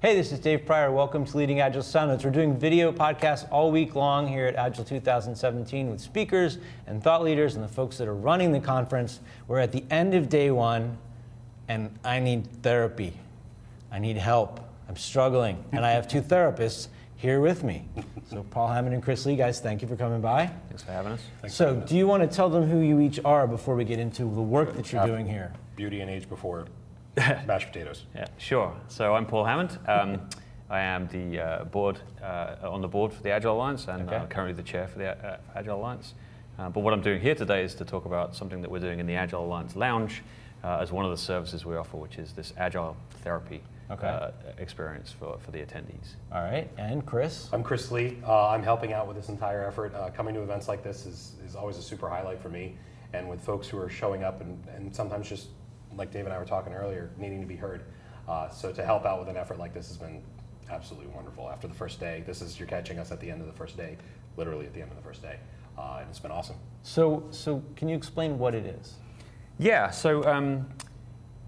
Hey, this is Dave Prior. Welcome to Leading Agile Sound Notes. We're doing video podcasts all week long here at Agile 2017 with speakers and thought leaders and the folks that are running the conference. We're at the end of day one, and I need therapy. I need help. I'm struggling, and I have two therapists here with me. So, Paul Hammond and Chris Lee, guys, thank you for coming by. Thanks for having us. so, do you want to tell them who you each are before we get into the work that you're doing here? Beauty and age before mashed potatoes. Yeah, sure. So I'm Paul Hammond. Um, I am the uh, board uh, on the board for the Agile Alliance and Okay. uh, currently the chair for the uh, Agile Alliance. Uh, but what I'm doing here today is to talk about something that we're doing in the Agile Alliance Lounge uh, as one of the services we offer, which is this Agile therapy Okay. uh, experience for, for the attendees. All right, and Chris? I'm Chris Lee. Uh, I'm helping out with this entire effort. Uh, coming to events like this is, is always a super highlight for me. And with folks who are showing up and, and sometimes just, like Dave and I were talking earlier, needing to be heard. Uh, so to help out with an effort like this has been absolutely wonderful. After the first day, this is, you're catching us at the end of the first day, literally at the end of the first day. Uh, and it's been awesome. So, so can you explain what it is? Yeah, so um,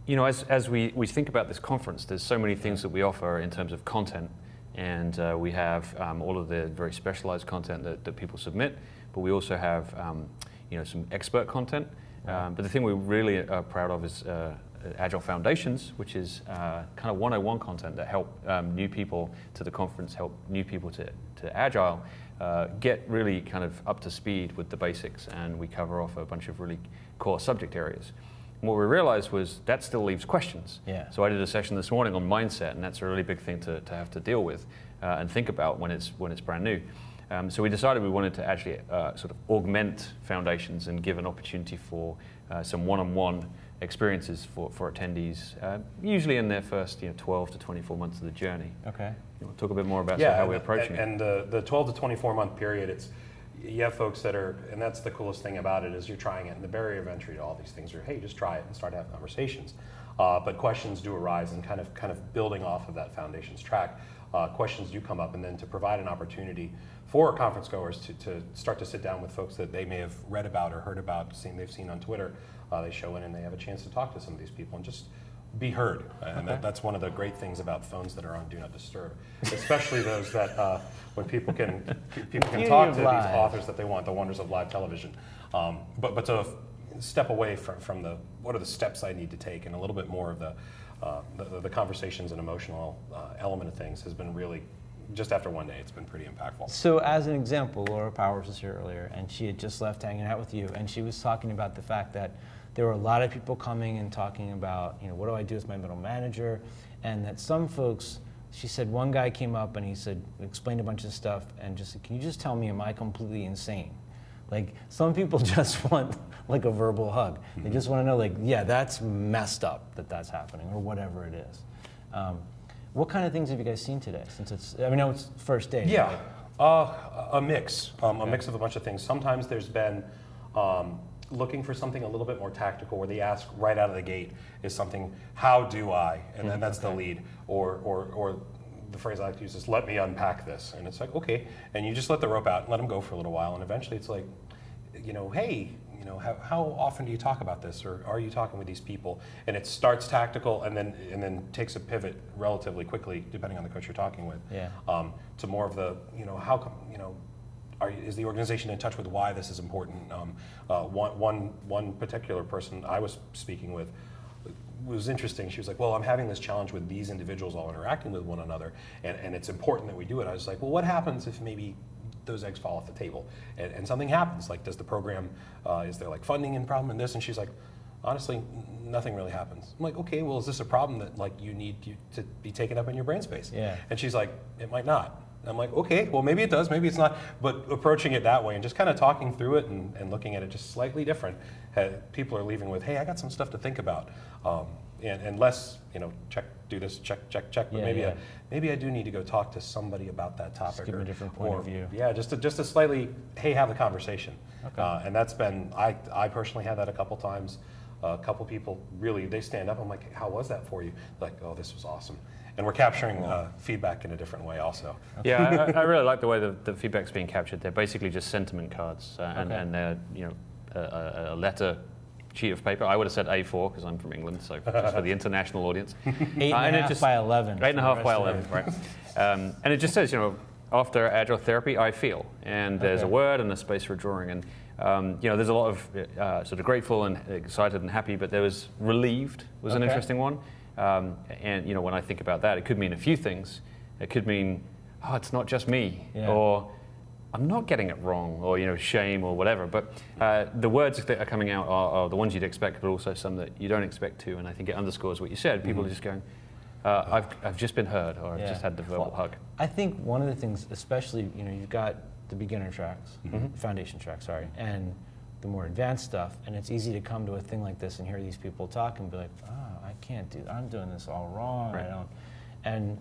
you know, as, as we, we think about this conference, there's so many things that we offer in terms of content, and uh, we have um, all of the very specialized content that, that people submit, but we also have um, you know some expert content. Um, but the thing we really are proud of is uh, Agile Foundations, which is uh, kind of 101 content that help um, new people to the conference, help new people to, to Agile, uh, get really kind of up to speed with the basics, and we cover off a bunch of really core subject areas. And what we realized was that still leaves questions. Yeah. So I did a session this morning on mindset, and that's a really big thing to, to have to deal with uh, and think about when it's when it's brand new. Um, so we decided we wanted to actually uh, sort of augment foundations and give an opportunity for uh, some one-on-one experiences for, for attendees, uh, usually in their first you know, 12 to 24 months of the journey. Okay. You talk a bit more about of how we're and- approaching it? and, And the, the 12 to 24 month period, it's you have folks that are, and that's the coolest thing about it is you're trying it, and the barrier of entry to all these things are, hey, just try it and start having conversations. Uh, but questions do arise, and kind of kind of building off of that foundations track, uh, questions do come up, and then to provide an opportunity for conference goers to, to start to sit down with folks that they may have read about or heard about, seen they've seen on Twitter. Uh, they show in and they have a chance to talk to some of these people and just be heard. And that, that's one of the great things about phones that are on Do Not Disturb, especially those that uh, when people can people can talk to live. these authors that they want, the wonders of live television. Um, but but to step away from, from the what are the steps I need to take and a little bit more of the uh, the, the conversations and emotional uh, element of things has been really just after one day it's been pretty impactful. So, as an example, Laura Powers was here earlier, and she had just left hanging out with you, and she was talking about the fact that there were a lot of people coming and talking about, you know, what do I do with my middle manager, and that some folks. She said one guy came up and he said, explained a bunch of stuff, and just said, "Can you just tell me, am I completely insane?" Like some people just want like a verbal hug. They just want to know, like, yeah, that's messed up that that's happening, or whatever it is. Um, what kind of things have you guys seen today? Since it's, I mean, I know it's first day. Yeah, uh, a mix, um, a mix of a bunch of things. Sometimes there's been um, looking for something a little bit more tactical, where they ask right out of the gate is something, "How do I?" and then that's the lead, or or or the phrase I like to use is "Let me unpack this," and it's like okay, and you just let the rope out and let them go for a little while, and eventually it's like, you know, hey. You know, how, how often do you talk about this, or are you talking with these people? And it starts tactical, and then and then takes a pivot relatively quickly, depending on the coach you're talking with Yeah. um, to more of the, you know, how come, you know, are, is the organization in touch with why this is important? Um, uh, one, one, one particular person I was speaking with was interesting. She was like, well, I'm having this challenge with these individuals all interacting with one another, and, and it's important that we do it. I was like, well, what happens if maybe those eggs fall off the table and, and something happens? Like, does the program, uh, is there like funding in problem in this? And she's like, honestly, nothing really happens. I'm like, okay, well, is this a problem that like you need you to be taken up in your brain space? Yeah. And she's like, it might not. I'm like, okay, well, maybe it does, maybe it's not. But approaching it that way and just kind of talking through it and, and looking at it just slightly different, uh, people are leaving with, hey, I got some stuff to think about. Um, and, and less, you know, check, do this, check, check, check. But Yeah, maybe, yeah. I, maybe I do need to go talk to somebody about that topic. give 'em a or- different point of view. Yeah, just a, just a slightly, hey, have a conversation. Okay. Uh, and that's been, I, I personally had that a couple times. a couple people really, they stand up. I'm like, how was that for you? Like, oh, this was awesome. And we're capturing uh, feedback in a different way also. Yeah, I, I really like the way the, the feedback's being captured. They're basically just sentiment cards, uh, and, Okay. and they're you know a, a, a letter sheet of paper. I would have said A4 because I'm from England, so just for the international audience. Eight Uh, and a half just- by 11. Eight and a for half the by 11, right? Um, and it just says, you know, after agile therapy, I feel. And there's a word and a space for a drawing. And, um, you know, there's a lot of uh, sort of grateful and excited and happy, but there was relieved was an interesting one. Um, and, you know, when I think about that, it could mean a few things. It could mean, oh, it's not just me. Yeah. Or, I'm not getting it wrong, or you know, shame, or whatever. But uh, the words that are coming out are, are the ones you'd expect, but also some that you don't expect to. And I think it underscores what you said. People are just going, uh, "I've, I've just been heard," or "I've Mm-hmm. Just had the verbal Well, hug." I think one of the things, especially, you know, you've got the beginner tracks, Mm-hmm. foundation tracks, sorry, and the more advanced stuff, and it's easy to come to a thing like this and hear these people talk and be like, oh, I can't do, that. I'm doing this all wrong. I Right. don't, and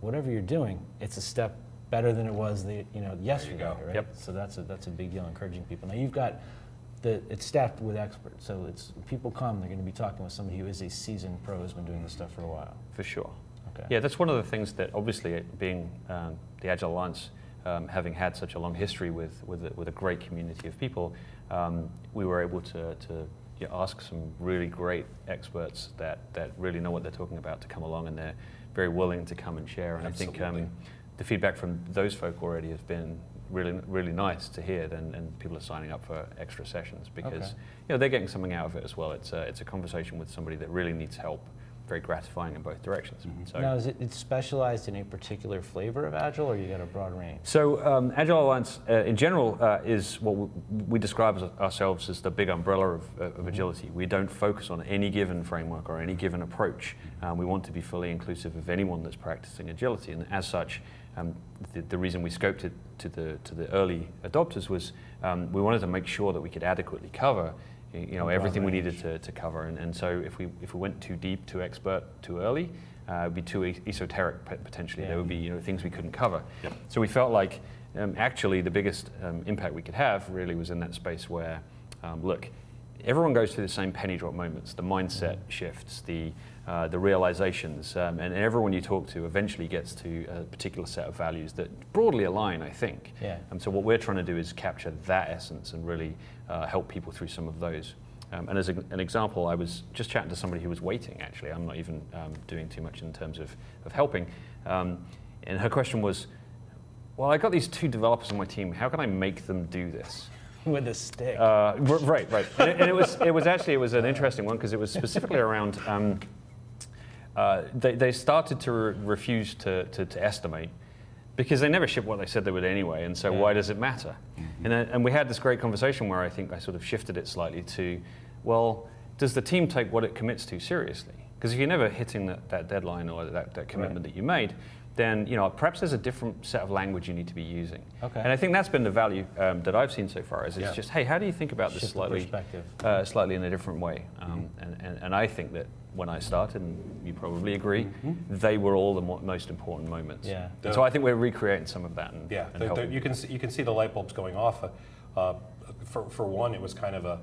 whatever you're doing, it's a step better than it was the, you know, yesterday, go. right? Yep. So that's a that's a big deal, encouraging people. Now you've got the it's staffed with experts, so it's people come, they're going to be talking with somebody who is a seasoned pro who's been doing this stuff for a while. For sure. Okay. Yeah, that's one of the things that obviously being um, the Agile Alliance, um, having had such a long history with, with, a, with a great community of people, um, we were able to, to yeah, ask some really great experts that, that really know what they're talking about to come along and they're very willing to come and share. And I think um, the feedback from those folk already has been really, really nice to hear and, and people are signing up for extra sessions because Okay. you know, they're getting something out of it as well. It's a, it's a conversation with somebody that really needs help very gratifying in both directions. So, Now, is it it's specialized in a particular flavor of Agile, or you got a broad range? so um, Agile Alliance uh, in general uh, is what we, we describe as ourselves as the big umbrella of, uh, of agility. We don't focus on any given framework or any given approach. Um, we want to be fully inclusive of anyone that's practicing agility, and as such, um, the, the reason we scoped it to the to the early adopters was um, we wanted to make sure that we could adequately cover y- you know, everything we needed to, to cover. And, and so if we, if we went too deep, too expert, too early, uh, it would be too esoteric potentially. Yeah. There would be you know, things we couldn't cover. So we felt like um, actually the biggest um, impact we could have really was in that space where, um, look, everyone goes through the same penny drop moments, the mindset shifts, the, uh, the realizations, um, and everyone you talk to eventually gets to a particular set of values that broadly align, I think. Yeah. And so what we're trying to do is capture that essence and really uh, help people through some of those. Um, and as a, an example, I was just chatting to somebody who was waiting, actually. I'm not even um, doing too much in terms of, of helping. Um, and her question was, well, I got these two developers on my team. How can I make them do this? With a stick. Uh, right, right. And, it, and it was, it was actually, it was an interesting one because it was specifically around, um, uh, they, they started to re- refuse to, to, to estimate because they never shipped what they said they would anyway, and so Yeah. why does it matter? And, then, and we had this great conversation where I think I sort of shifted it slightly to, well, does the team take what it commits to seriously? Because if you're never hitting that, that deadline or that, that commitment that you made, then you know perhaps there's a different set of language you need to be using. Okay. And I think that's been the value um, that I've seen so far. Is it's Yeah. just hey, how do you think about this Shift slightly, perspective. uh, slightly in a different way? Um, and, and, and I think that when I started, and you probably agree, they were all the mo- most important moments. Yeah. So I think we're recreating some of that. And, Yeah, and the- the- you can see, you can see the light bulbs going off. Uh, uh, for for one, it was kind of a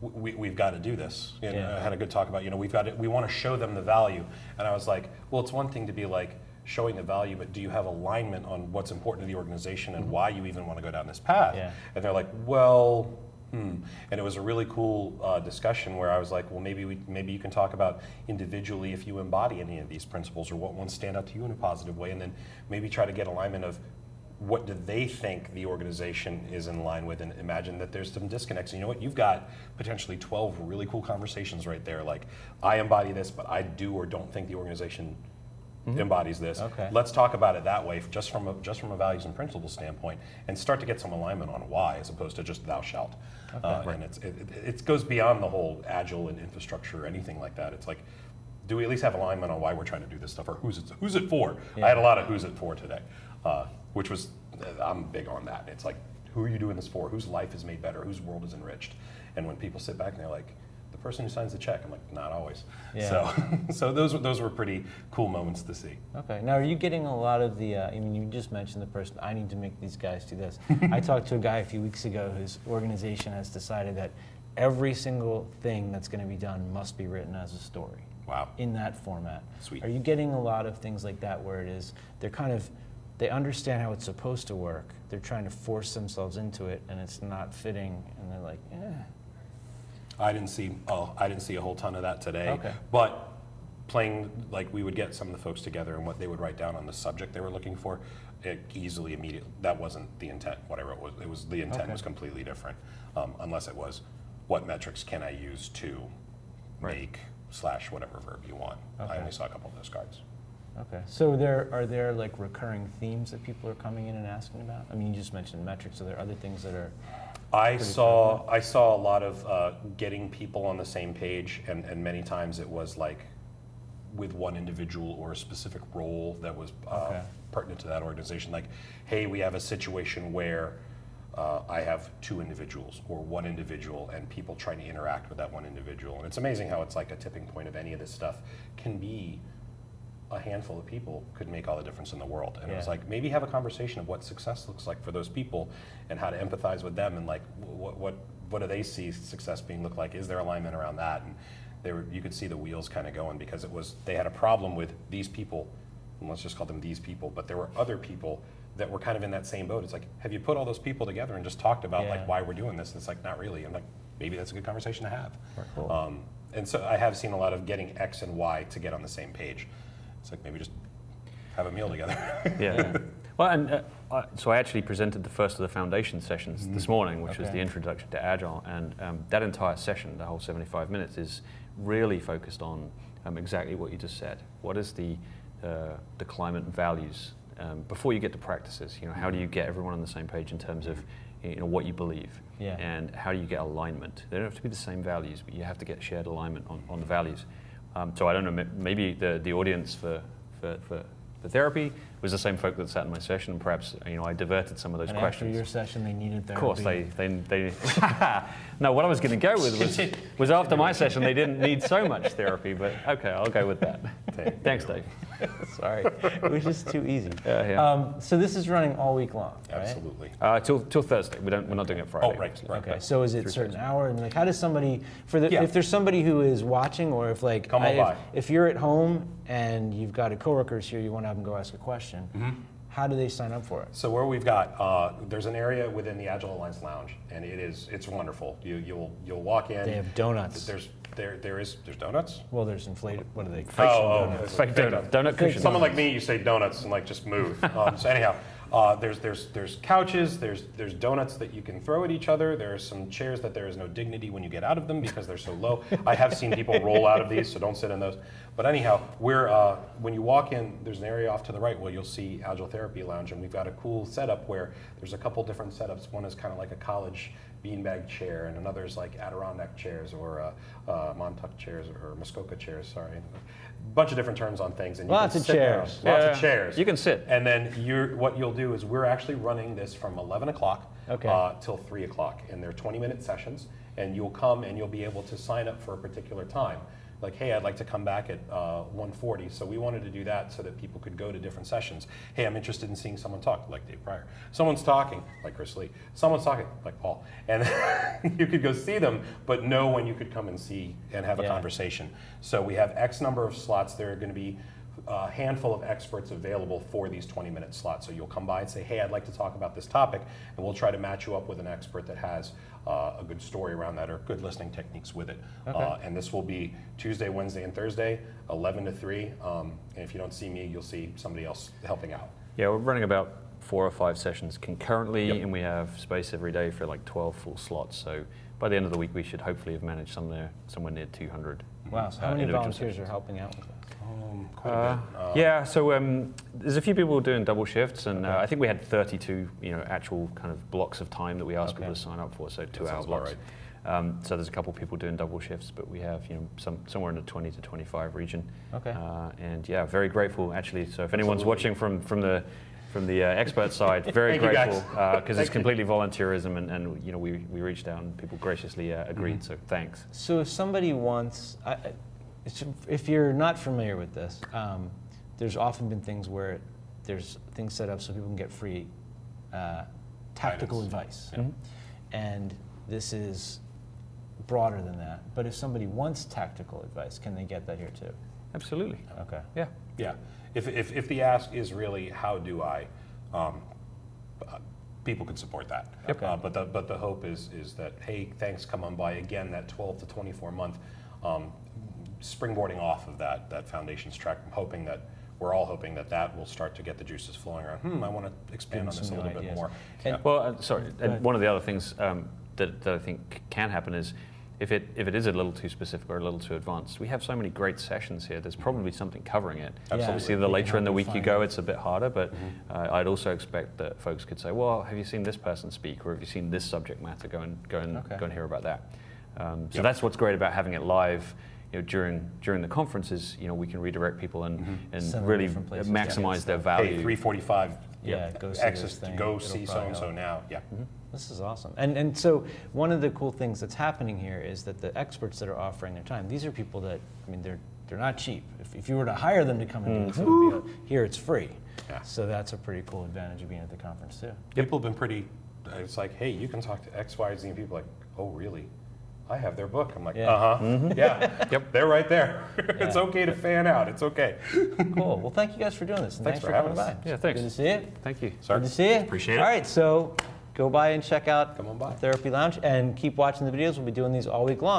we, we've got to do this. Yeah. I had a good talk about you know we've got to, we want to show them the value, and I was like, well, it's one thing to be like showing the value, but do you have alignment on what's important to the organization and why you even want to go down this path? Yeah. And they're like, well. Hmm. And it was a really cool uh, discussion where I was like, well, maybe we, maybe you can talk about individually if you embody any of these principles or what ones stand out to you in a positive way, and then maybe try to get alignment of what do they think the organization is in line with and imagine that there's some disconnects you know what you've got potentially 12 really cool conversations right there like i embody this but i do or don't think the organization embodies this. Okay. let's talk about it that way just from a, just from a values and principles standpoint and start to get some alignment on why as opposed to just thou shalt. Uh, and it's, it, it, goes beyond the whole agile and infrastructure or anything like that. It's like do we at least have alignment on why we're trying to do this stuff or who's it, who's it for? I had a lot of who's it for today uh, which was i'm big on that. It's like who are you doing this for? Whose life is made better? Whose world is enriched? And when people sit back and they're like person who signs the check i'm like not always Yeah. so so those were those were pretty cool moments to see Okay. Now, are you getting a lot of the? Uh, I mean, you just mentioned the person. I need to make these guys do this. I talked to a guy a few weeks ago whose organization has decided that every single thing that's going to be done must be written as a story. Wow. In that format. Sweet. Are you getting a lot of things like that where it is they're kind of they understand how it's supposed to work. They're trying to force themselves into it, and it's not fitting, and they're like, eh. I didn't see, oh, I didn't see a whole ton of that today. Okay. But playing, like, we would get some of the folks together and what they would write down on the subject they were looking for, it easily, immediately, that wasn't the intent, what I wrote was, it was, the intent Okay. was completely different. Um, unless it was, what metrics can I use to Right. make slash whatever verb you want. I only saw a couple of those cards. Okay. So there are there like recurring themes that people are coming in and asking about? I mean, you just mentioned metrics. Are there other things that are? I saw I saw a lot of uh, getting people on the same page, and, and many times it was like with one individual or a specific role that was uh, Okay. pertinent to that organization. Like, hey, we have a situation where uh, I have two individuals or one individual, and people trying to interact with that one individual. And it's amazing how it's like a tipping point of any of this stuff can be a handful of people could make all the difference in the world. And it was like maybe have a conversation of what success looks like for those people and how to empathize with them and like what what what do they see success being look like? Is there alignment around that? And they were you could see the wheels kind of going because it was they had a problem with these people, let's just call them these people, but there were other people that were kind of in that same boat. It's like, have you put all those people together and just talked about Yeah. like why we're doing this? And it's like not really. I'm like, maybe that's a good conversation to have. Cool. Um, and so I have seen a lot of getting X and Y to get on the same page. It's like maybe just have a meal together. Yeah. well, and uh, I, so I actually presented the first of the foundation sessions this morning, which was the introduction to Agile, and um, that entire session, the whole 75 minutes, is really focused on um, exactly what you just said. What is the uh, the climate values um, before you get to practices? You know, how do you get everyone on the same page in terms of you know what you believe, Yeah. and how do you get alignment? They don't have to be the same values, but you have to get shared alignment on, on the values. Um, so I don't know, maybe the, the audience for, for, for, for therapy was the same folk that sat in my session, and perhaps you know I diverted some of those and questions. after your session, they needed Of course, they, they, they no, what I was going to go with was, was after my session, they didn't need so much therapy, but okay, I'll go with that. There Thanks. Dave. Sorry, it was just too easy. Yeah, yeah. Um, so this is running all week long, right? Absolutely. Uh, till, till Thursday. We don't, we're not doing it Friday. Oh, right, right. Okay, so is it Through certain hour? And like, how does somebody for the Yeah. if there's somebody who is watching, or if like Come on I- if, by. if you're at home and you've got a coworkers here, you want to have them go ask a question. Mm-hmm. How do they sign up for it? So where we've got, uh, there's an area within the Agile Alliance Lounge, and it is, it's wonderful. You, you'll, you'll walk in. They have donuts. There's, there, there is, there's donuts. Well, there's inflated. What are they? Oh, oh, donuts. Fake donut. Donut cushion. Someone like me, you say donuts and like just move. Um, so anyhow, uh, there's there's there's couches. There's there's donuts that you can throw at each other. There are some chairs that there is no dignity when you get out of them because they're so low. I have seen people roll out of these, so don't sit in those. But anyhow, we're uh, when you walk in, there's an area off to the right where you'll see Agile Therapy Lounge, and we've got a cool setup where there's a couple different setups. One is kind of like a college beanbag chair, and another is like Adirondack chairs or uh, uh, Montauk chairs or Muskoka chairs. Sorry, a bunch of different terms on things. And you Lots can of sit down. chairs. Lots Yeah, of chairs. you can sit. And then you're, what you'll do is we're actually running this from 11 o'clock Okay. uh, till 3 o'clock, and they're 20-minute sessions. And you'll come and you'll be able to sign up for a particular time. Like, hey, I'd like to come back at uh, 1:40. So we wanted to do that so that people could go to different sessions. Hey, I'm interested in seeing someone talk, like Dave Prior. Someone's talking, like Chris Lee. Someone's talking, like Paul. And you could go see them, but know when you could come and see and have a conversation. So we have X number of slots. There are going to be a handful of experts available for these 20 minute slots. So you'll come by and say, hey, I'd like to talk about this topic, and we'll try to match you up with an expert that has uh, a good story around that or good listening techniques with it. Uh, and this will be Tuesday, Wednesday, and Thursday, 11 to 3. Um, and if you don't see me, you'll see somebody else helping out. Yeah, we're running about four or five sessions concurrently, Yep. and we have space every day for like 12 full slots. So by the end of the week, we should hopefully have managed somewhere, somewhere near 200. Wow. So how uh, many volunteers sessions. are helping out with this? Quite a Uh, bit. Uh, yeah, so um, there's a few people doing double shifts, and uh, Okay. I think we had 32, you know, actual kind of blocks of time that we asked Okay. people to sign up for, so two-hour sounds about blocks. Um, so there's a couple people doing double shifts, but we have, you know, some somewhere in the 20 to 25 region. Okay. Uh, and yeah, very grateful actually. So if anyone's Absolutely. watching from from the from the uh, expert side, very Thank you, guys. grateful because Thank it's completely volunteerism, and, and you know we, we reached out and people graciously uh, agreed. Mm-hmm. So thanks. So if somebody wants, I, I- it's- if you're not familiar with this, um, there's often been things where there's things set up so people can get free uh, tactical Guidance. advice, Mhm. and this is broader than that. But if somebody wants tactical advice, can they get that here too? Absolutely. Okay. Yeah. Yeah. If, if, if the ask is really, how do I, um, uh, people can support that. Yep. Uh, but the but the hope is is that hey, thanks, come on by again. That 12 to 24 month um, springboarding off of that that foundations track. I'm hoping that. We're all hoping that that will start to get the juices flowing around. Hmm, I want to expand on this a some new little bit more. And- Yeah. Well, uh, sorry, and one of the other things um, that, that I think can happen is if it, if it is a little too specific or a little too advanced, we have so many great sessions here, there's probably something covering it. Absolutely. Obviously, the later in the week you go, it. it's a bit harder, but uh, I'd also expect that folks could say, well, have you seen this person speak or have you seen this subject matter? Go and, go and, Okay. go and hear about that. Um, so Yep. that's what's great about having it live. You know, during during the conferences, you know, we can redirect people and, mm-hmm. and Send really different places to get maximize their value. Hey, 345. Yeah, go see access to thing. go It'll see so and so now. Yeah. Mm-hmm. This is awesome. And, and so one of the cool things that's happening here is that the experts that are offering their time, these are people that, I mean, they're, they're not cheap. If, if you were to hire them to come and do this, it would be mm-hmm. a, here it's free. Yeah. So that's a pretty cool advantage of being at the conference too. People have been pretty. It's like, hey, you can talk to X, Y, Z, and people are like, oh, really? I have their book. I'm like, Yeah. uh huh. Yeah. Yep. They're right there. it's okay to fan out. It's okay. Cool. Well, thank you guys for doing this. Thanks thanks, for for, having coming us. by. Yeah, thanks. Good to see you. Thank you. Sir. Good to see you. Appreciate it. All right, so go by and check out Come on by. Therapy Lounge and keep watching the videos. We'll be doing these all week long.